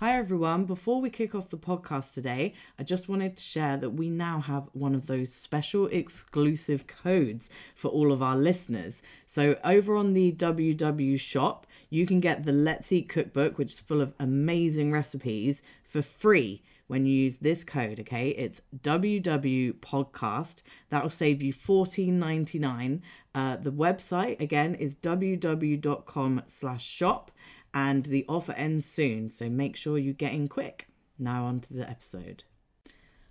Hi, everyone. Before we kick off the podcast today, I just wanted to share that we now have one of those special exclusive codes for all of our listeners. So, over on the WW shop, you can get the Let's Eat cookbook, which is full of amazing recipes, for free when you use this code, okay? It's WW Podcast. That will save you $14.99. Uh, the website, again, is www.com slash shop and the offer ends soon, so make sure you get in quick. Now, on to the episode.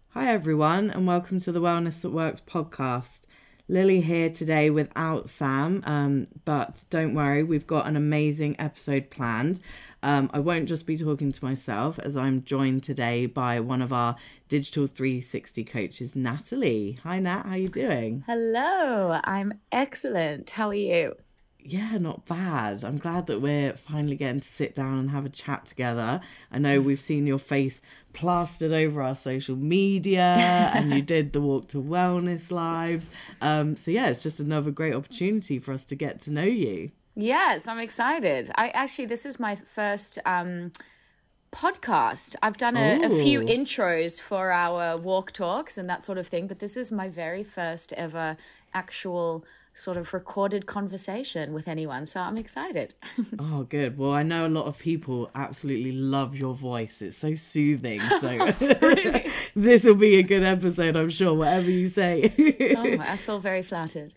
Hi, everyone, and welcome to the Wellness that Works podcast. Lily here today without Sam, um, but don't worry, we've got an amazing episode planned. Um, I won't just be talking to myself, as I'm joined today by one of our Digital 360 coaches, Natalie. Hi, Nat, how are you doing? Hello, I'm excellent. How are you? Yeah, not bad. I'm glad that we're finally getting to sit down and have a chat together. I know we've seen your face plastered over our social media and you did the walk to wellness lives. Um, so, yeah, it's just another great opportunity for us to get to know you. Yes, I'm excited. I actually, this is my first um, podcast. I've done a, a few intros for our walk talks and that sort of thing, but this is my very first ever actual sort of recorded conversation with anyone. So I'm excited. oh, good. Well, I know a lot of people absolutely love your voice. It's so soothing. So this will be a good episode, I'm sure, whatever you say. oh, I feel very flattered.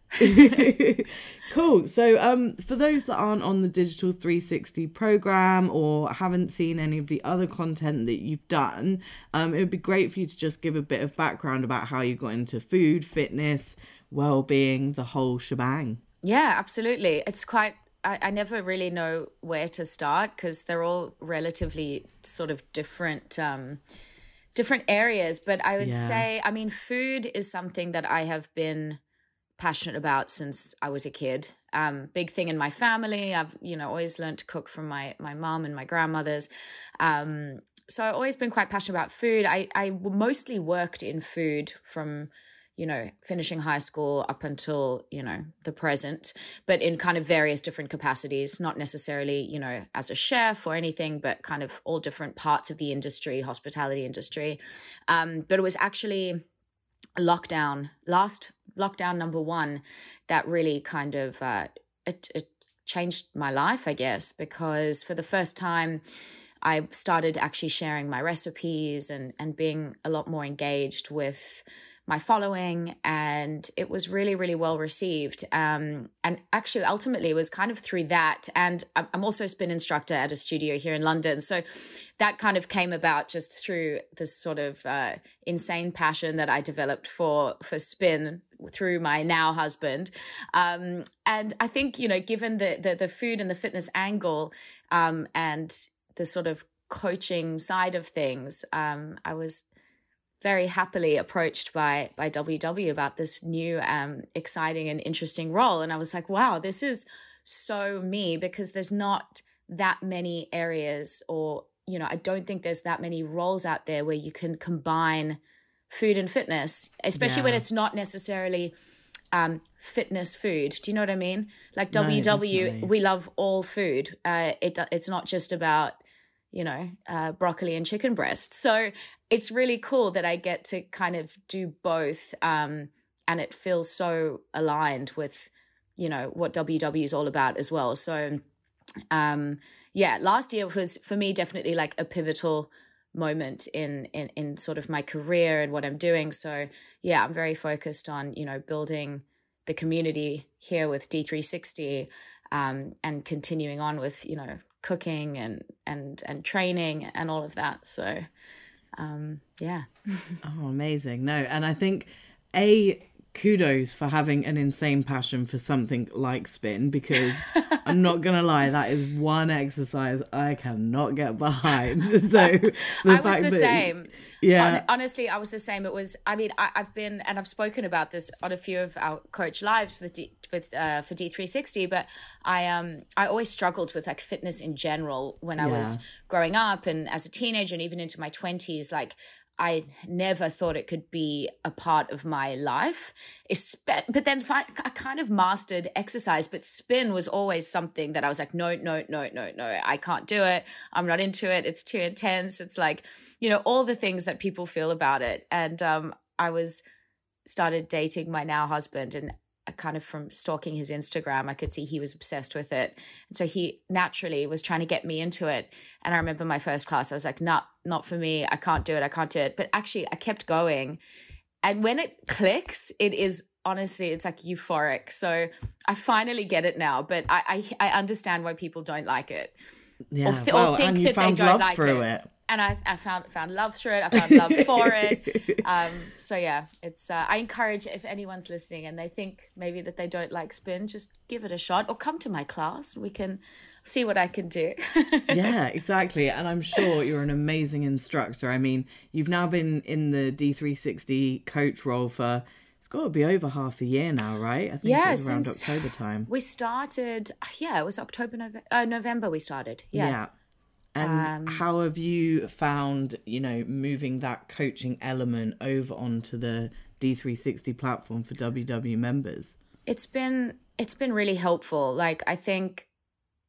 cool. So, um, for those that aren't on the Digital 360 program or haven't seen any of the other content that you've done, um, it would be great for you to just give a bit of background about how you got into food, fitness, well-being the whole shebang. Yeah absolutely. It's quite I, I never really know where to start because they're all relatively sort of different um different areas. But i would yeah. say i mean food is something that i have been passionate about since i was a kid. Um, big thing in my family. I've you know always learned to cook from my my mom and my grandmothers. Um, so i've always been quite passionate about food. I i mostly worked in food from you know, finishing high school up until, you know, the present, but in kind of various different capacities, not necessarily, you know, as a chef or anything, but kind of all different parts of the industry, hospitality industry. Um, but it was actually lockdown, last lockdown number one, that really kind of, uh, it, it changed my life, I guess, because for the first time, I started actually sharing my recipes and and being a lot more engaged with my following and it was really really well received. Um, and actually ultimately it was kind of through that and i'm also a spin instructor at a studio here in london so that kind of came about just through this sort of uh, insane passion that i developed for for spin through my now husband. Um, and i think you know given the the, the food and the fitness angle um, and the sort of coaching side of things um, i was very happily approached by by WW about this new um, exciting and interesting role and I was like wow this is so me because there's not that many areas or you know I don't think there's that many roles out there where you can combine food and fitness especially yeah. when it's not necessarily um, fitness food do you know what I mean like no, WW definitely. we love all food uh, it it's not just about you know, uh, broccoli and chicken breast. So it's really cool that I get to kind of do both. Um, and it feels so aligned with, you know, what WW is all about as well. So, um, yeah, last year was for me definitely like a pivotal moment in, in in sort of my career and what I'm doing. So yeah, I'm very focused on you know building the community here with D360 um, and continuing on with you know cooking and and and training and all of that so um yeah. Oh amazing. No and i think a kudos for having an insane passion for something like spin because I'm not gonna lie, that is one exercise I cannot get behind. So I was the that, same. Yeah, honestly, I was the same. It was. I mean, I, have been and I've spoken about this on a few of our coach lives with D, with uh, for D three sixty. But I um I always struggled with like fitness in general when I yeah. was growing up and as a teenager and even into my twenties. Like I never thought it could be a part of my life. But then I kind of mastered exercise, but spin was always something that I was like, no, no, no, no, no, I can't do it. I'm not into it. It's too intense. It's like, you know, all the things that people feel about it. And um, I was started dating my now husband and kind of from stalking his Instagram, I could see he was obsessed with it. And so he naturally was trying to get me into it. And I remember my first class, I was like, not, not for me. I can't do it. I can't do it. But actually, I kept going. And when it clicks, it is honestly, it's like euphoric. So I finally get it now, but I, I, I understand why people don't like it. Yeah. Or, th- well, or think that they don't like it. it and I, I found found love through it. I found love for it. Um, so yeah, it's. Uh, I encourage if anyone's listening and they think maybe that they don't like spin, just give it a shot or come to my class. We can see what I can do. yeah, exactly. And I'm sure you're an amazing instructor. I mean, you've now been in the D360 coach role for it's got to be over half a year now, right? I think yeah, it was around October time. We started, yeah, it was October, November, uh, November we started. Yeah. yeah. And um, how have you found, you know, moving that coaching element over onto the D360 platform for WW members? It's been it's been really helpful. Like I think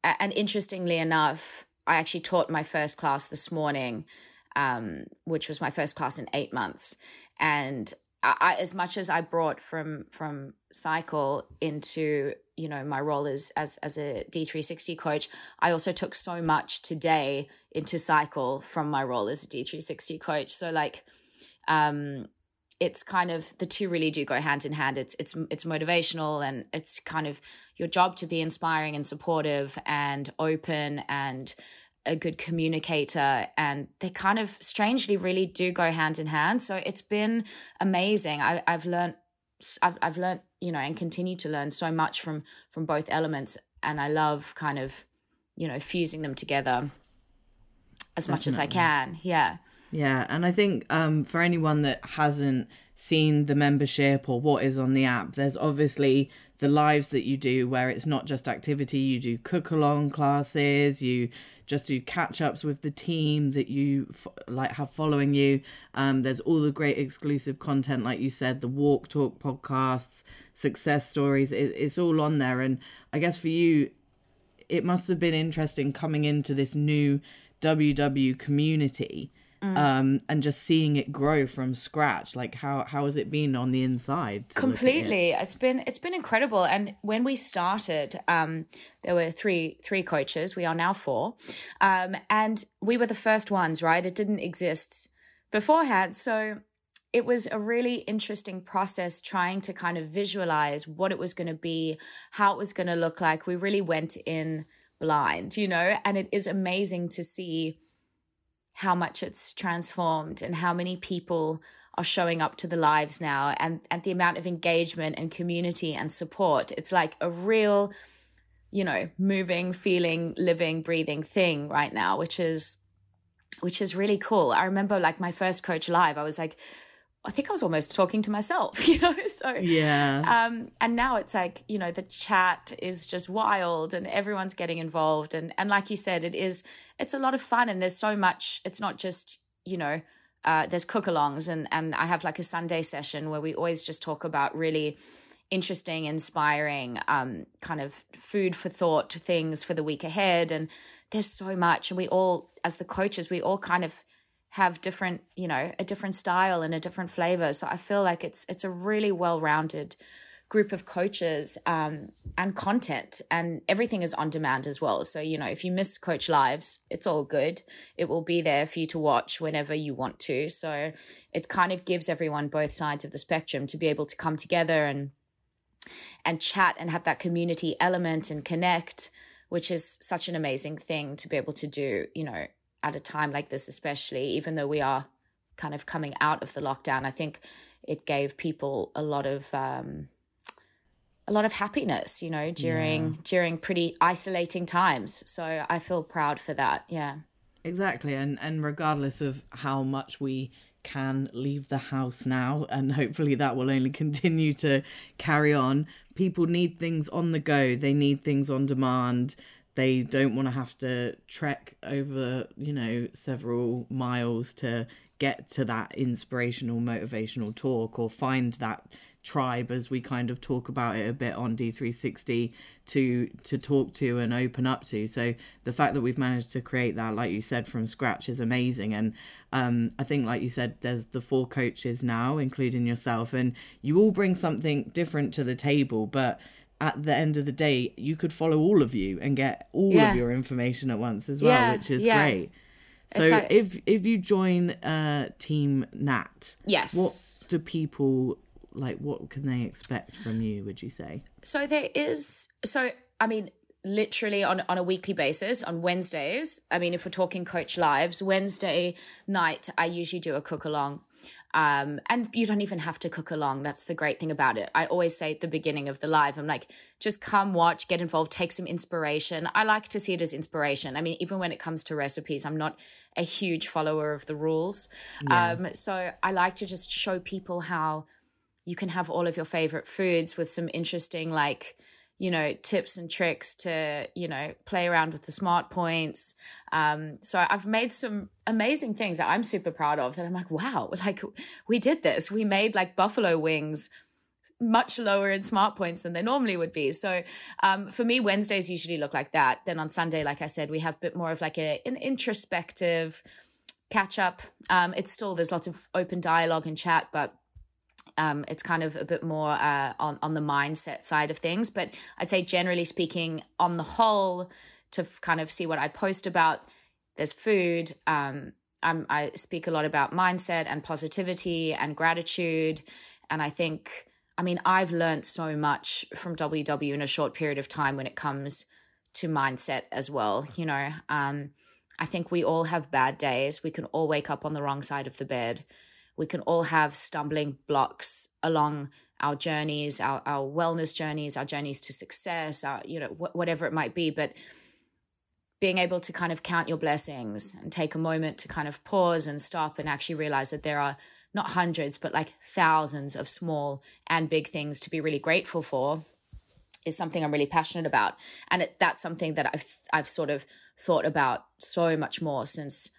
and interestingly enough, I actually taught my first class this morning, um, which was my first class in 8 months. And I, as much as I brought from from cycle into you know my role as as as a D360 coach, I also took so much today into cycle from my role as a D360 coach. So like um it's kind of the two really do go hand in hand. It's it's it's motivational and it's kind of your job to be inspiring and supportive and open and a good communicator and they kind of strangely really do go hand in hand. So it's been amazing. I, i've learned I've, I've learned you know and continue to learn so much from from both elements and i love kind of you know fusing them together as Definitely. much as i can. Yeah. Yeah and i think um for anyone that hasn't seen the membership or what is on the app there's obviously the lives that you do where it's not just activity. You do cook along classes you just do catch ups with the team that you f- like have following you. Um, there's all the great exclusive content, like you said, the walk talk podcasts, success stories. It, it's all on there, and I guess for you, it must have been interesting coming into this new WW community mm. um, and just seeing it grow from scratch. Like how how has it been on the inside? Completely, it? has been it's been incredible. And when we started, um, there were three three coaches. We are now four, um, and we were the first ones. Right, it didn't exist beforehand, so it was a really interesting process trying to kind of visualize what it was going to be, how it was going to look like. We really went in blind, you know, and it is amazing to see how much it's transformed and how many people are showing up to the lives now and, and the amount of engagement and community and support. It's like a real, you know, moving, feeling, living, breathing thing right now, which is which is really cool. I remember like my first coach live, I was like, I think I was almost talking to myself, you know? So, yeah. Um, and now it's like, you know, the chat is just wild and everyone's getting involved. And, and like you said, it is, it's a lot of fun and there's so much, it's not just, you know, uh, there's cook alongs and, and I have like a Sunday session where we always just talk about really interesting, inspiring, um, kind of food for thought things for the week ahead. And there's so much. And we all, as the coaches, we all kind of, have different, you know, a different style and a different flavor. So I feel like it's it's a really well-rounded group of coaches um, and content and everything is on demand as well. So you know if you miss coach lives it's all good. It will be there for you to watch whenever you want to. So it kind of gives everyone both sides of the spectrum to be able to come together and and chat and have that community element and connect which is such an amazing thing to be able to do you know at a time like this, especially, even though we are kind of coming out of the lockdown, I think it gave people a lot of um, a lot of happiness, you know, during yeah. during pretty isolating times. So I feel proud for that. Yeah. Exactly. And and regardless of how much we can leave the house now and hopefully that will only continue to carry on, people need things on the go. They need things on demand they don't want to have to trek over you know several miles to get to that inspirational motivational talk or find that tribe as we kind of talk about it a bit on D360 to to talk to and open up to. So the fact that we've managed to create that like you said from scratch is amazing. And um I think like you said there's the four coaches now including yourself and you all bring something different to the table. But at the end of the day you could follow all of you and get all yeah. of your information at once as well yeah, which is yeah. great so like, if if you join uh team nat yes what do people like what can they expect from you would you say so there is so i mean literally on, on a weekly basis on wednesdays i mean if we're talking coach lives wednesday night i usually do a cook along um, and you don't even have to cook along. That's the great thing about it. I always say at the beginning of the live, I'm like, just come watch, get involved, take some inspiration. I like to see it as inspiration. I mean, even when it comes to recipes, I'm not a huge follower of the rules. Yeah. Um, so I like to just show people how you can have all of your favorite foods with some interesting, like, you know, tips and tricks to, you know, play around with the smart points. Um, so I've made some amazing things that I'm super proud of that I'm like, wow, like we did this. We made like buffalo wings much lower in smart points than they normally would be. So um, for me, Wednesdays usually look like that. Then on Sunday, like I said, we have a bit more of like a, an introspective catch up. Um, it's still, there's lots of open dialogue and chat, but um, it's kind of a bit more uh, on on the mindset side of things. But I'd say generally speaking, on the whole, to f- kind of see what I post about, there's food. Um, I'm, I speak a lot about mindset and positivity and gratitude, and I think. I mean, I've learned so much from WW in a short period of time when it comes to mindset as well. You know, um, I think we all have bad days. We can all wake up on the wrong side of the bed we can all have stumbling blocks along our journeys, our, our wellness journeys, our journeys to success, our, you know, wh- whatever it might be. But being able to kind of count your blessings and take a moment to kind of pause and stop and actually realize that there are not hundreds, but like thousands of small and big things to be really grateful for is something I'm really passionate about. And it, that's something that I've, I've sort of thought about so much more since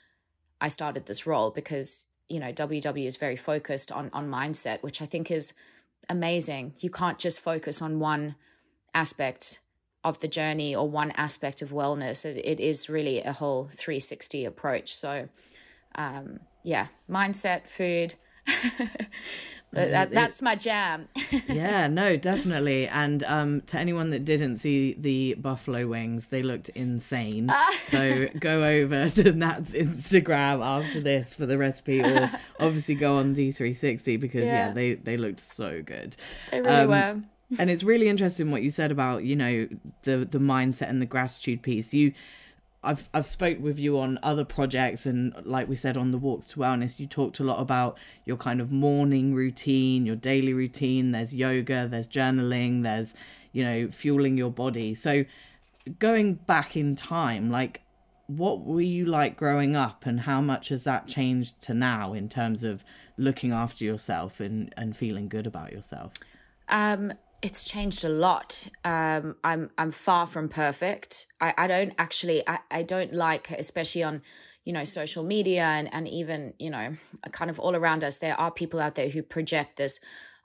I started this role because you know WW is very focused on on mindset, which I think is amazing. You can't just focus on one aspect of the journey or one aspect of wellness. It, it is really a whole 360 approach. So, um, yeah, mindset, food. that, that's my jam. yeah, no, definitely. And um, to anyone that didn't see the buffalo wings, they looked insane. so go over to Nat's Instagram after this for the recipe, or obviously go on D360 because yeah, yeah they they looked so good. They really um, were. and it's really interesting what you said about you know the the mindset and the gratitude piece. You I've I've spoke with you on other projects and like we said on the walks to wellness you talked a lot about your kind of morning routine your daily routine. There's yoga there's journaling there's you know fueling your body. So going back in time like what were you like growing up and how much has that changed to now in terms of looking after yourself and and feeling good about yourself? Um it's changed a lot. Um, I'm I'm far from perfect. I, I don't actually I, I don't like especially on you know social media and and even you know kind of all around us there are people out there who project this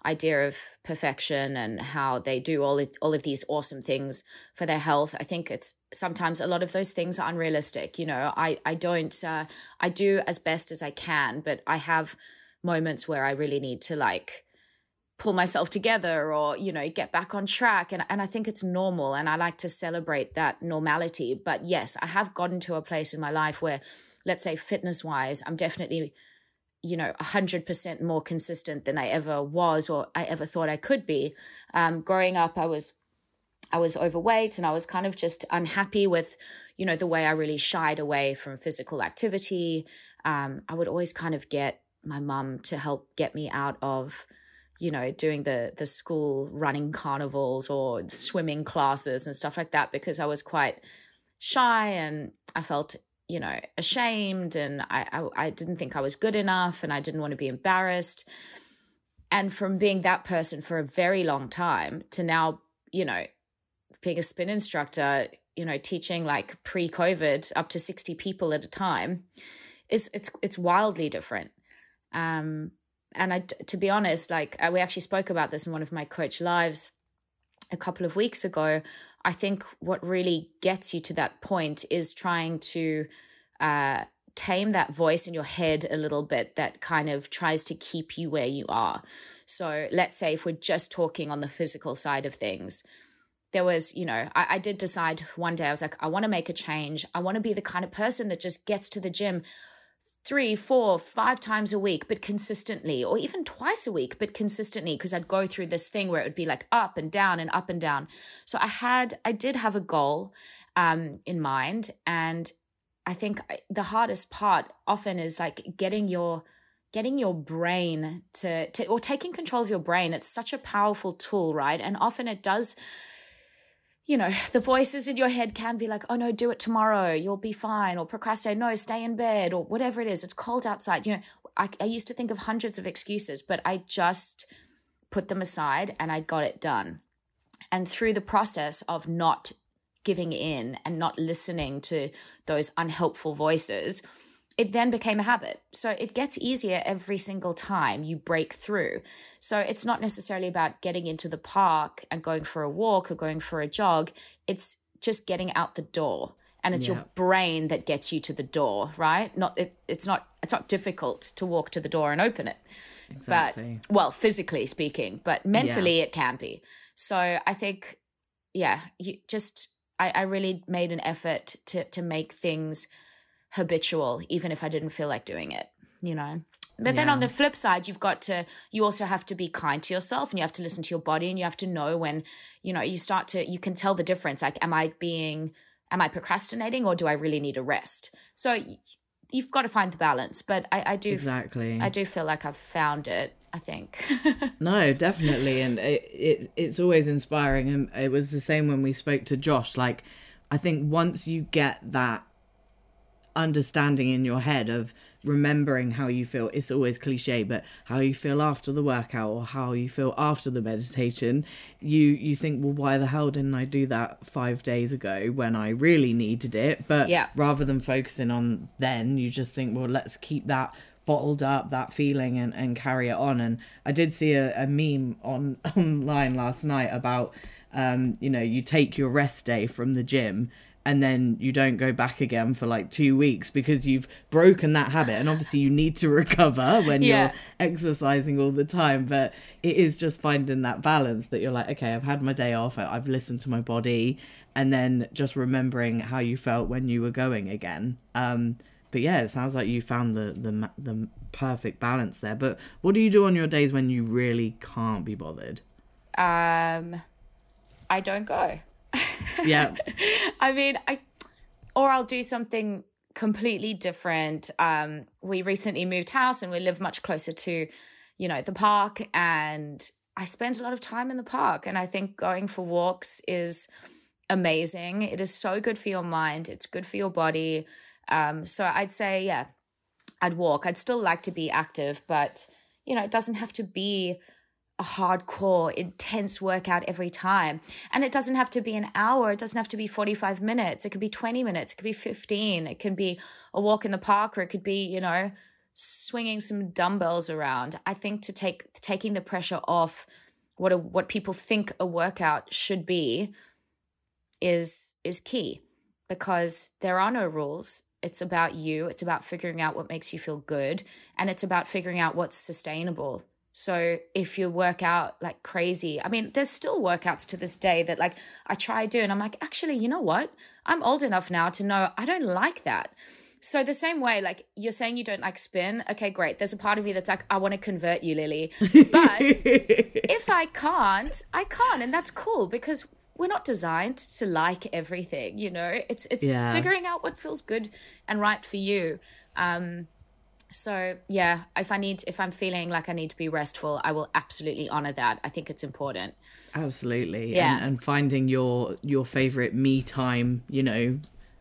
idea of perfection and how they do all of, all of these awesome things for their health i think it's sometimes a lot of those things are unrealistic you know i i don't uh, i do as best as i can but i have moments where i really need to like pull myself together or you know get back on track. And and I think it's normal and I like to celebrate that normality. But yes I have gotten to a place in my life where let's say fitness wise I'm definitely you know 100% more consistent than I ever was or I ever thought I could be. Um, growing up I was I was overweight and I was kind of just unhappy with you know the way I really shied away from physical activity. Um, I would always kind of get my mum to help get me out of you know doing the the school running carnivals or swimming classes and stuff like that because I was quite shy and I felt you know ashamed and I, I, I didn't think I was good enough and I didn't want to be embarrassed and from being that person for a very long time to now you know being a spin instructor you know, teaching like pre-COVID up to 60 people at a time is it's it's wildly different. Um and I to be honest, like uh, we actually spoke about this in one of my coach lives a couple of weeks ago. I think what really gets you to that point is trying to uh tame that voice in your head a little bit that kind of tries to keep you where you are. So let's say if we're just talking on the physical side of things, there was, you know, I, I did decide one day, I was like, I want to make a change. I want to be the kind of person that just gets to the gym three, four, five times a week, but consistently, or even twice a week, but consistently, because I'd go through this thing where it would be like up and down and up and down. So I had, I did have a goal um, in mind, and I think the hardest part often is like getting your getting your brain to, to or taking control of your brain. It's such a powerful tool, right? And often it does you know, the voices in your head can be like, oh no, do it tomorrow, you'll be fine, or procrastinate, no, stay in bed, or whatever it is. It's cold outside. You know, I, I used to think of hundreds of excuses, but I just put them aside and I got it done. And through the process of not giving in and not listening to those unhelpful voices, it then became a habit. So it gets easier every single time you break through. So it's not necessarily about getting into the park and going for a walk or going for a jog. It's just getting out the door. And it's yeah. your brain that gets you to the door, right? Not it, it's not it's not difficult to walk to the door and open it. Exactly. But well, physically speaking, but mentally yeah. it can be. So I think yeah, you just I, I really made an effort to to make things habitual, even if I didn't feel like doing it, you know? But yeah. then on the flip side, you've got to, you also have to be kind to yourself and you have to listen to your body and you have to know when, you know, you start to, you can tell the difference. Like, am I being, am I procrastinating or do I really need a rest? So you've got to find the balance. But I, I do, exactly, I do feel like I've found it. I think. no, definitely, and it, it it's always inspiring, and it was the same when we spoke to Josh. Like, I think once you get that understanding in your head of remembering how you feel. It's always cliche but how you feel after the workout or how you feel after the meditation. You you think well why the hell didn't i do that 5 days ago when i really needed it? But yeah. rather than focusing on then you just think well let's keep that bottled up that feeling and, and carry it on. And i did see a, a meme on online last night about um you know you take your rest day from the gym and then you don't go back again for like two weeks because you've broken that habit. And obviously you need to recover when yeah. you're exercising all the time but it is just finding that balance that you're like okay i've had my day off i've listened to my body and then just remembering how you felt when you were going again. Um but yeah it sounds like you found the the the perfect balance there. But what do you do on your days when you really can't be bothered? Um i don't go yeah. I mean, I or I'll do something completely different. Um, we recently moved house and we live much closer to, you know, the park and I spend a lot of time in the park and I think going for walks is amazing. It is so good for your mind, it's good for your body. Um, so I'd say, yeah, I'd walk. I'd still like to be active, but you know, it doesn't have to be a hardcore, intense workout every time. And it doesn't have to be an hour, it doesn't have to be 45 minutes. It could be 20 minutes, it could be 15, it can be a walk in the park, or it could be, you know, swinging some dumbbells around. I think to take taking the pressure off what a, what people think a workout should be is is key because there are no rules. It's about you. It's about figuring out what makes you feel good and it's about figuring out what's sustainable so if you work out like crazy, I mean, there's still workouts to this day that like I try doing. I'm like, actually, you know what? I'm old enough now to know I don't like that. So the same way, like you're saying you don't like spin. Okay, great. There's a part of me that's like, I want to convert you, Lily. But if I can't, I can't. And that's cool because we're not designed to like everything, you know? It's it's yeah. figuring out what feels good and right for you. Um so yeah if i need if i'm feeling like i need to be restful i will absolutely honor that i think it's important absolutely yeah and, and finding your your favorite me time you know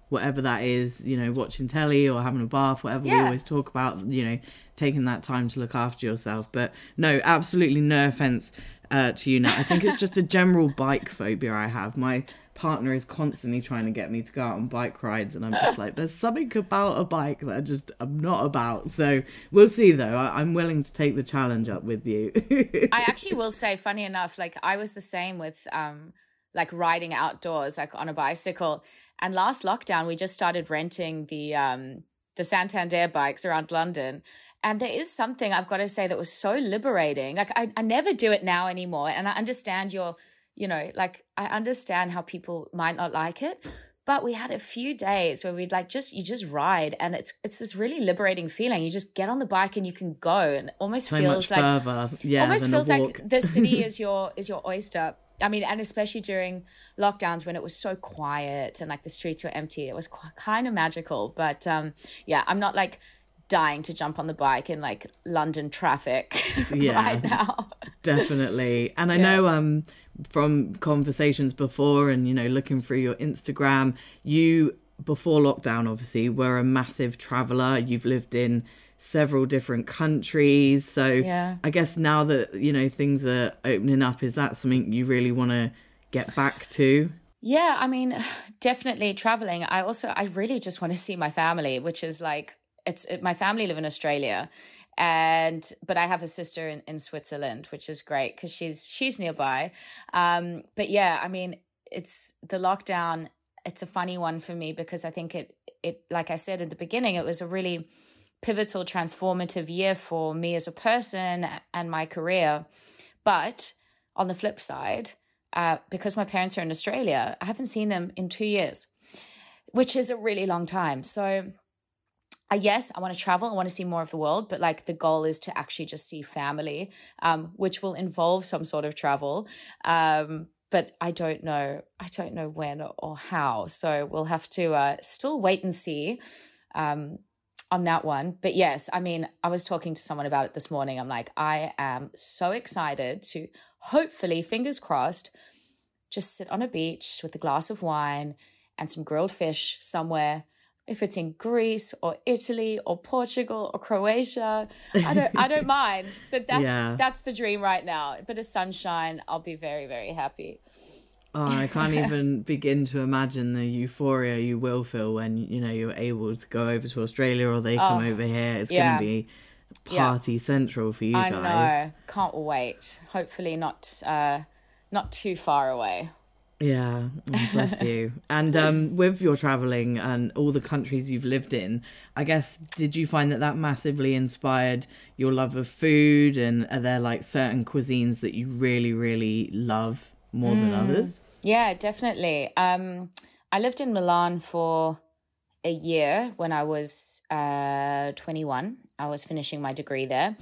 whatever that is, you know, watching telly or having a bath, whatever we always talk about, you know, taking that time to look after yourself. But no, absolutely no offense uh, to you now. I think it's just a general bike phobia I have. My partner is constantly trying to get me to go out on bike rides, and I'm just like, there's something about a bike that I just I'm not about. So we'll see though. I, I'm willing to take the challenge up with you. I actually will say, funny enough, like I was the same with um like riding outdoors, like on a bicycle. And last lockdown, we just started renting the um the Santander bikes around London. And there is something I've got to say that was so liberating. Like I, I never do it now anymore. And I understand your, you know, like I understand how people might not like it. But we had a few days where we'd like just you just ride and it's it's this really liberating feeling. You just get on the bike and you can go and almost so feels like further, yeah, almost feels like the city is your is your oyster. I mean, and especially during lockdowns when it was so quiet and like the streets were empty, it was qu- kind of magical. But um, yeah, I'm not like dying to jump on the bike in like London traffic Yeah. right now. definitely and i know um from conversations before and you know looking through your instagram you before lockdown obviously were a massive traveler you've lived in several different countries so Yeah. i guess now that you know things are opening up is that something you really want to get back to Yeah, I mean, definitely traveling. I also, I really just want to see my family, which is like, it's it, my family live in Australia, and but I have a sister in, in Switzerland, which is great because she's she's nearby. Um, but yeah, I mean, it's the lockdown. It's a funny one for me because I think it it like I said in the beginning, it was a really pivotal, transformative year for me as a person and my career. But on the flip side, uh, because my parents are in Australia, I haven't seen them in two years, which is a really long time. So, uh, yes, I want to travel. I want to see more of the world, but like the goal is to actually just see family, um, which will involve some sort of travel. Um, but I don't know. I don't know when or how. So we'll have to uh, still wait and see. Um, on that one. But yes, I mean, I was talking to someone about it this morning. I'm like, I am so excited to hopefully, fingers crossed, just sit on a beach with a glass of wine and some grilled fish somewhere. If it's in Greece or Italy or Portugal or Croatia, I don't I don't mind. But that's Yeah. that's the dream right now. A bit of sunshine, I'll be very, very happy. Oh, I can't even begin to imagine the euphoria you will feel when you know you're able to go over to Australia or they come over here. It's Oh, yeah. going to be party central for you I guys. know. Can't wait. Hopefully not uh not too far away. Yeah, oh, bless you. And um, with your traveling and all the countries you've lived in, I guess did you find that that massively inspired your love of food? And are there like certain cuisines that you really, really love more than Mm. others? Yeah, definitely. Um, I lived in Milan for a year when I was uh, 21. I was finishing my degree there.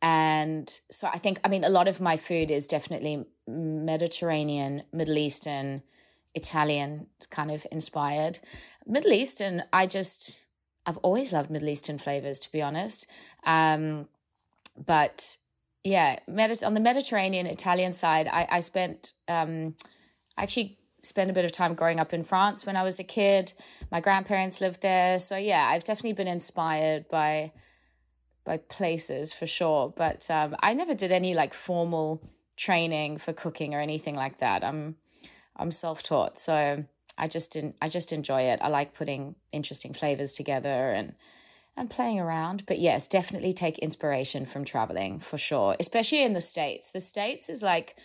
And so I think, I mean, a lot of my food is definitely Mediterranean, Middle Eastern, Italian kind of inspired. Middle Eastern, I just, I've always loved Middle Eastern flavors, to be honest. Um, but yeah, Medit- on the Mediterranean Italian side, I, I spent um, I actually spent a bit of time growing up in France when I was a kid. My grandparents lived there, so yeah, I've definitely been inspired by by places for sure. But um, I never did any like formal training for cooking or anything like that. I'm I'm self taught, so I just didn't. I just enjoy it. I like putting interesting flavors together and and playing around. But yes, definitely take inspiration from traveling for sure, especially in the States. The States is like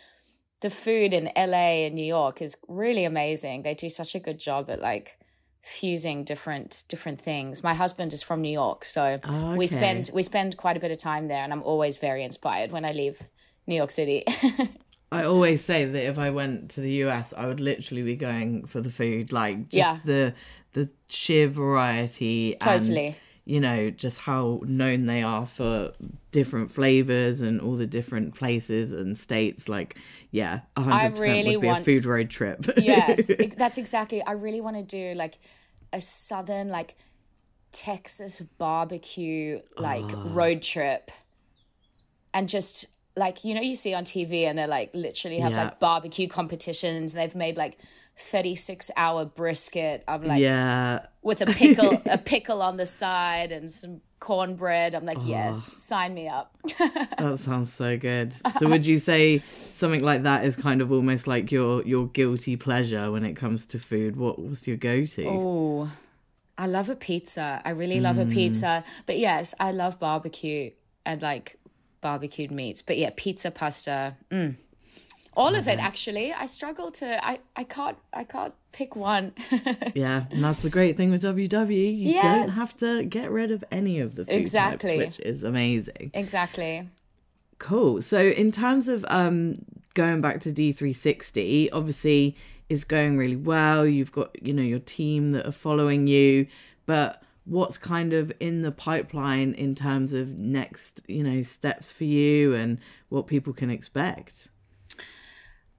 the food in LA and New York is really amazing. They do such a good job at like fusing different different things. My husband is from New York, so oh, we spend we spend quite a bit of time there and I'm always very inspired when I leave New York City. I always say that if I went to the US, I would literally be going for the food, like just Yeah. the the sheer variety Totally. and you know just how known they are for different flavors and all the different places and states. Like, yeah, hundred percent really would be want- a food road trip. yes, that's exactly. I really want to do like a southern like Texas barbecue like ah. road trip, and just like you know you see on TV and they're like literally have Yeah. like barbecue competitions. And they've made like 36 hour brisket. I'm like, yeah, with a pickle, a pickle on the side and some cornbread. I'm like, oh. yes, sign me up. that sounds so good. So would you say something like that is kind of almost like your your guilty pleasure when it comes to food? What was your go to? Oh, I love a pizza. I really love mm. a pizza. But yes, I love barbecue and like barbecued meats. But yeah, pizza, pasta. Mm. All of it actually. I struggle to I I can't I can't pick one. yeah, and that's the great thing with WW. You yes. don't have to get rid of any of the food exactly. types, which is amazing. Exactly. Cool. So in terms of um going back to D360, obviously is going really well. You've got, you know, your team that are following you, but what's kind of in the pipeline in terms of next, you know, steps for you and what people can expect?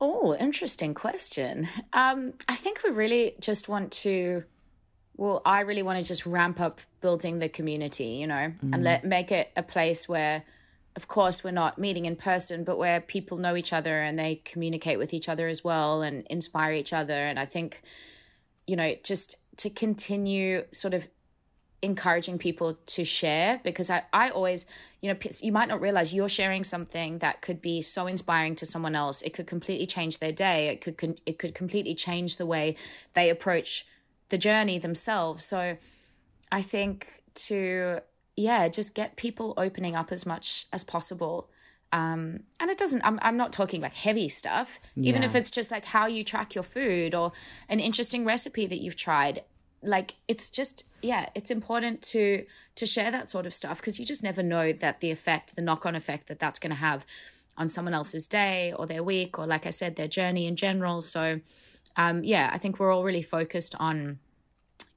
Oh, interesting question. Um, I think we really just want to. Well, I really want to just ramp up building the community, you know, mm. and let make it a place where, of course, we're not meeting in person, but where people know each other and they communicate with each other as well and inspire each other. And I think, you know, just to continue sort of encouraging people to share because I, I always you know you might not realize you're sharing something that could be so inspiring to someone else. It could completely change their day. It could it could completely change the way they approach the journey themselves. So i think to yeah just get people opening up as much as possible. Um, and it doesn't I'm, I'm not talking like heavy stuff even yeah. if it's just like how you track your food or an interesting recipe that you've tried like it's just yeah it's important to to share that sort of stuff because you just never know that the effect the knock-on effect that that's going to have on someone else's day or their week or like i said their journey in general. So um yeah i think we're all really focused on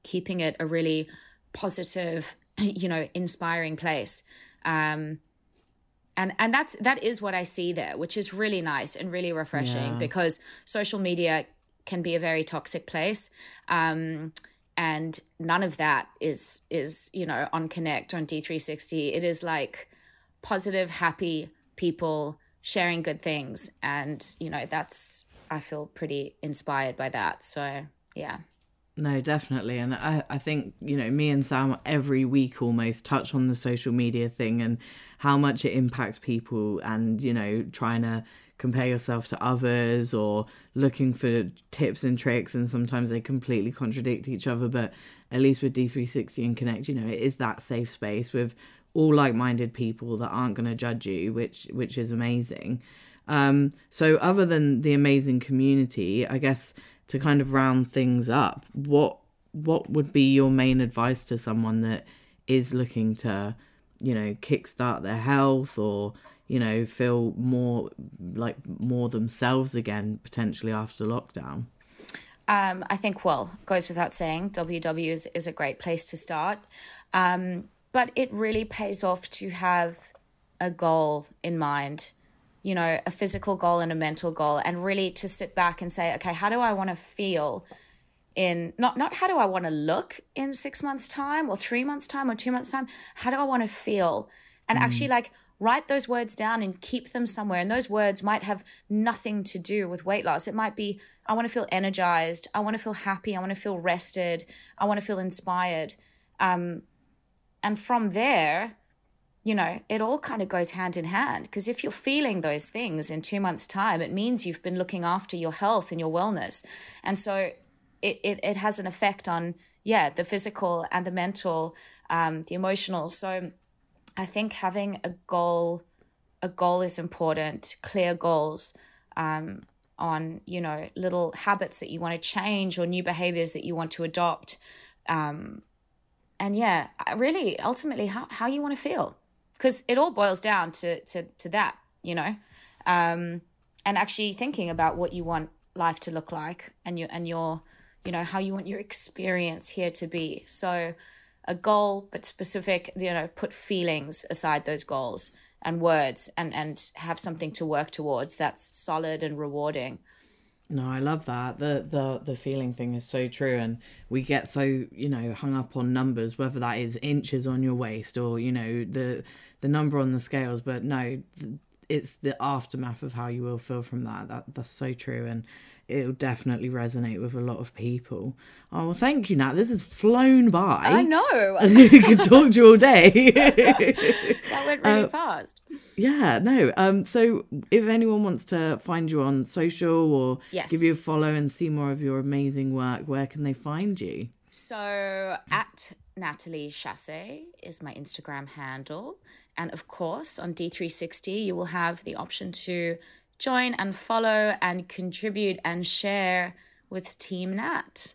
keeping it a really positive you know inspiring place. Um and and that's that is what i see there which is really nice and really refreshing yeah. because social media can be a very toxic place. Um and none of that is is you know on connect on d360 it is like positive happy people sharing good things. And you know that's i feel pretty inspired by that. So yeah. No definitely. And i i think you know me and sam every week almost touch on the social media thing and how much it impacts people and you know trying to compare yourself to others or looking for tips and tricks and sometimes they completely contradict each other but at least with d360 and connect you know it is that safe space with all like-minded people that aren't going to judge you which which is amazing. Um so other than the amazing community i guess to kind of round things up what what would be your main advice to someone that is looking to you know kickstart their health or you know, feel more like more themselves again potentially after lockdown? Um, I think, well, goes without saying, WW is, is a great place to start. Um, but it really pays off to have a goal in mind, you know, a physical goal and a mental goal, and really to sit back and say, okay, how do I want to feel? in not not how do I want to look in 6 months time or 3 months time or 2 months time how do I want to feel and mm. actually like write those words down and keep them somewhere. And those words might have nothing to do with weight loss. It might be, I want to feel energized. I want to feel happy. I want to feel rested. I want to feel inspired. Um, and from there, you know, it all kind of goes hand in hand. Because if you're feeling those things in two months' time, it means you've been looking after your health and your wellness. And so it, it, it has an effect on, yeah, the physical and the mental, um, the emotional. So, I think having a goal, a goal is important. Clear goals um, on you know little habits that you want to change or new behaviors that you want to adopt, um, and yeah, really ultimately how how you want to feel because it all boils down to to to that you know, um, and actually thinking about what you want life to look like and your and your you know how you want your experience here to be. So a goal, but specific, you know, put feelings aside those goals and words and, and have something to work towards that's solid and rewarding. No, I love that. The the the feeling thing is so true and we get so, you know, hung up on numbers whether that is inches on your waist or, you know, the the number on the scales, but no, it's the aftermath of how you will feel from that. That that's so true, and it'll definitely resonate with a lot of people. Oh, well, thank you, Nat. This has flown by. I know. I could talk to you all day. that went really uh, fast. Yeah, no. Um, so if anyone wants to find you on social or yes. give you a follow and see more of your amazing work, where can they find you? So at Natalie Chasse is my Instagram handle. And of course, on D360, you will have the option to join and follow and contribute and share with Team Nat.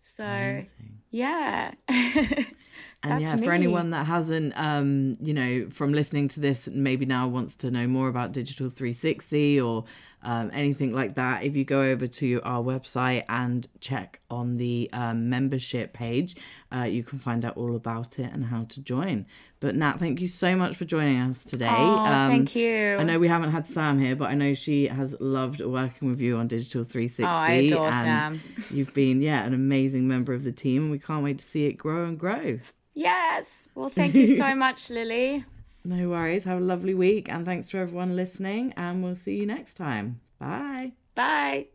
So, Amazing. yeah. and yeah, me. for anyone that hasn't, um, you know, from listening to this, maybe now wants to know more about Digital 360 or um, anything like that, if you go over to our website and check on the um, membership page, uh, you can find out all about it and how to join. But Nat, thank you so much for joining us today. Oh, um, thank you. I know we haven't had Sam here, but I know she has loved working with you on Digital 360. Oh, I adore and Sam. You've been, yeah, an amazing member of the team, we can't wait to see it grow and grow. Yes. Well, thank you so much, Lily. No worries. Have a lovely week. And thanks to everyone listening. And we'll see you next time. Bye. Bye.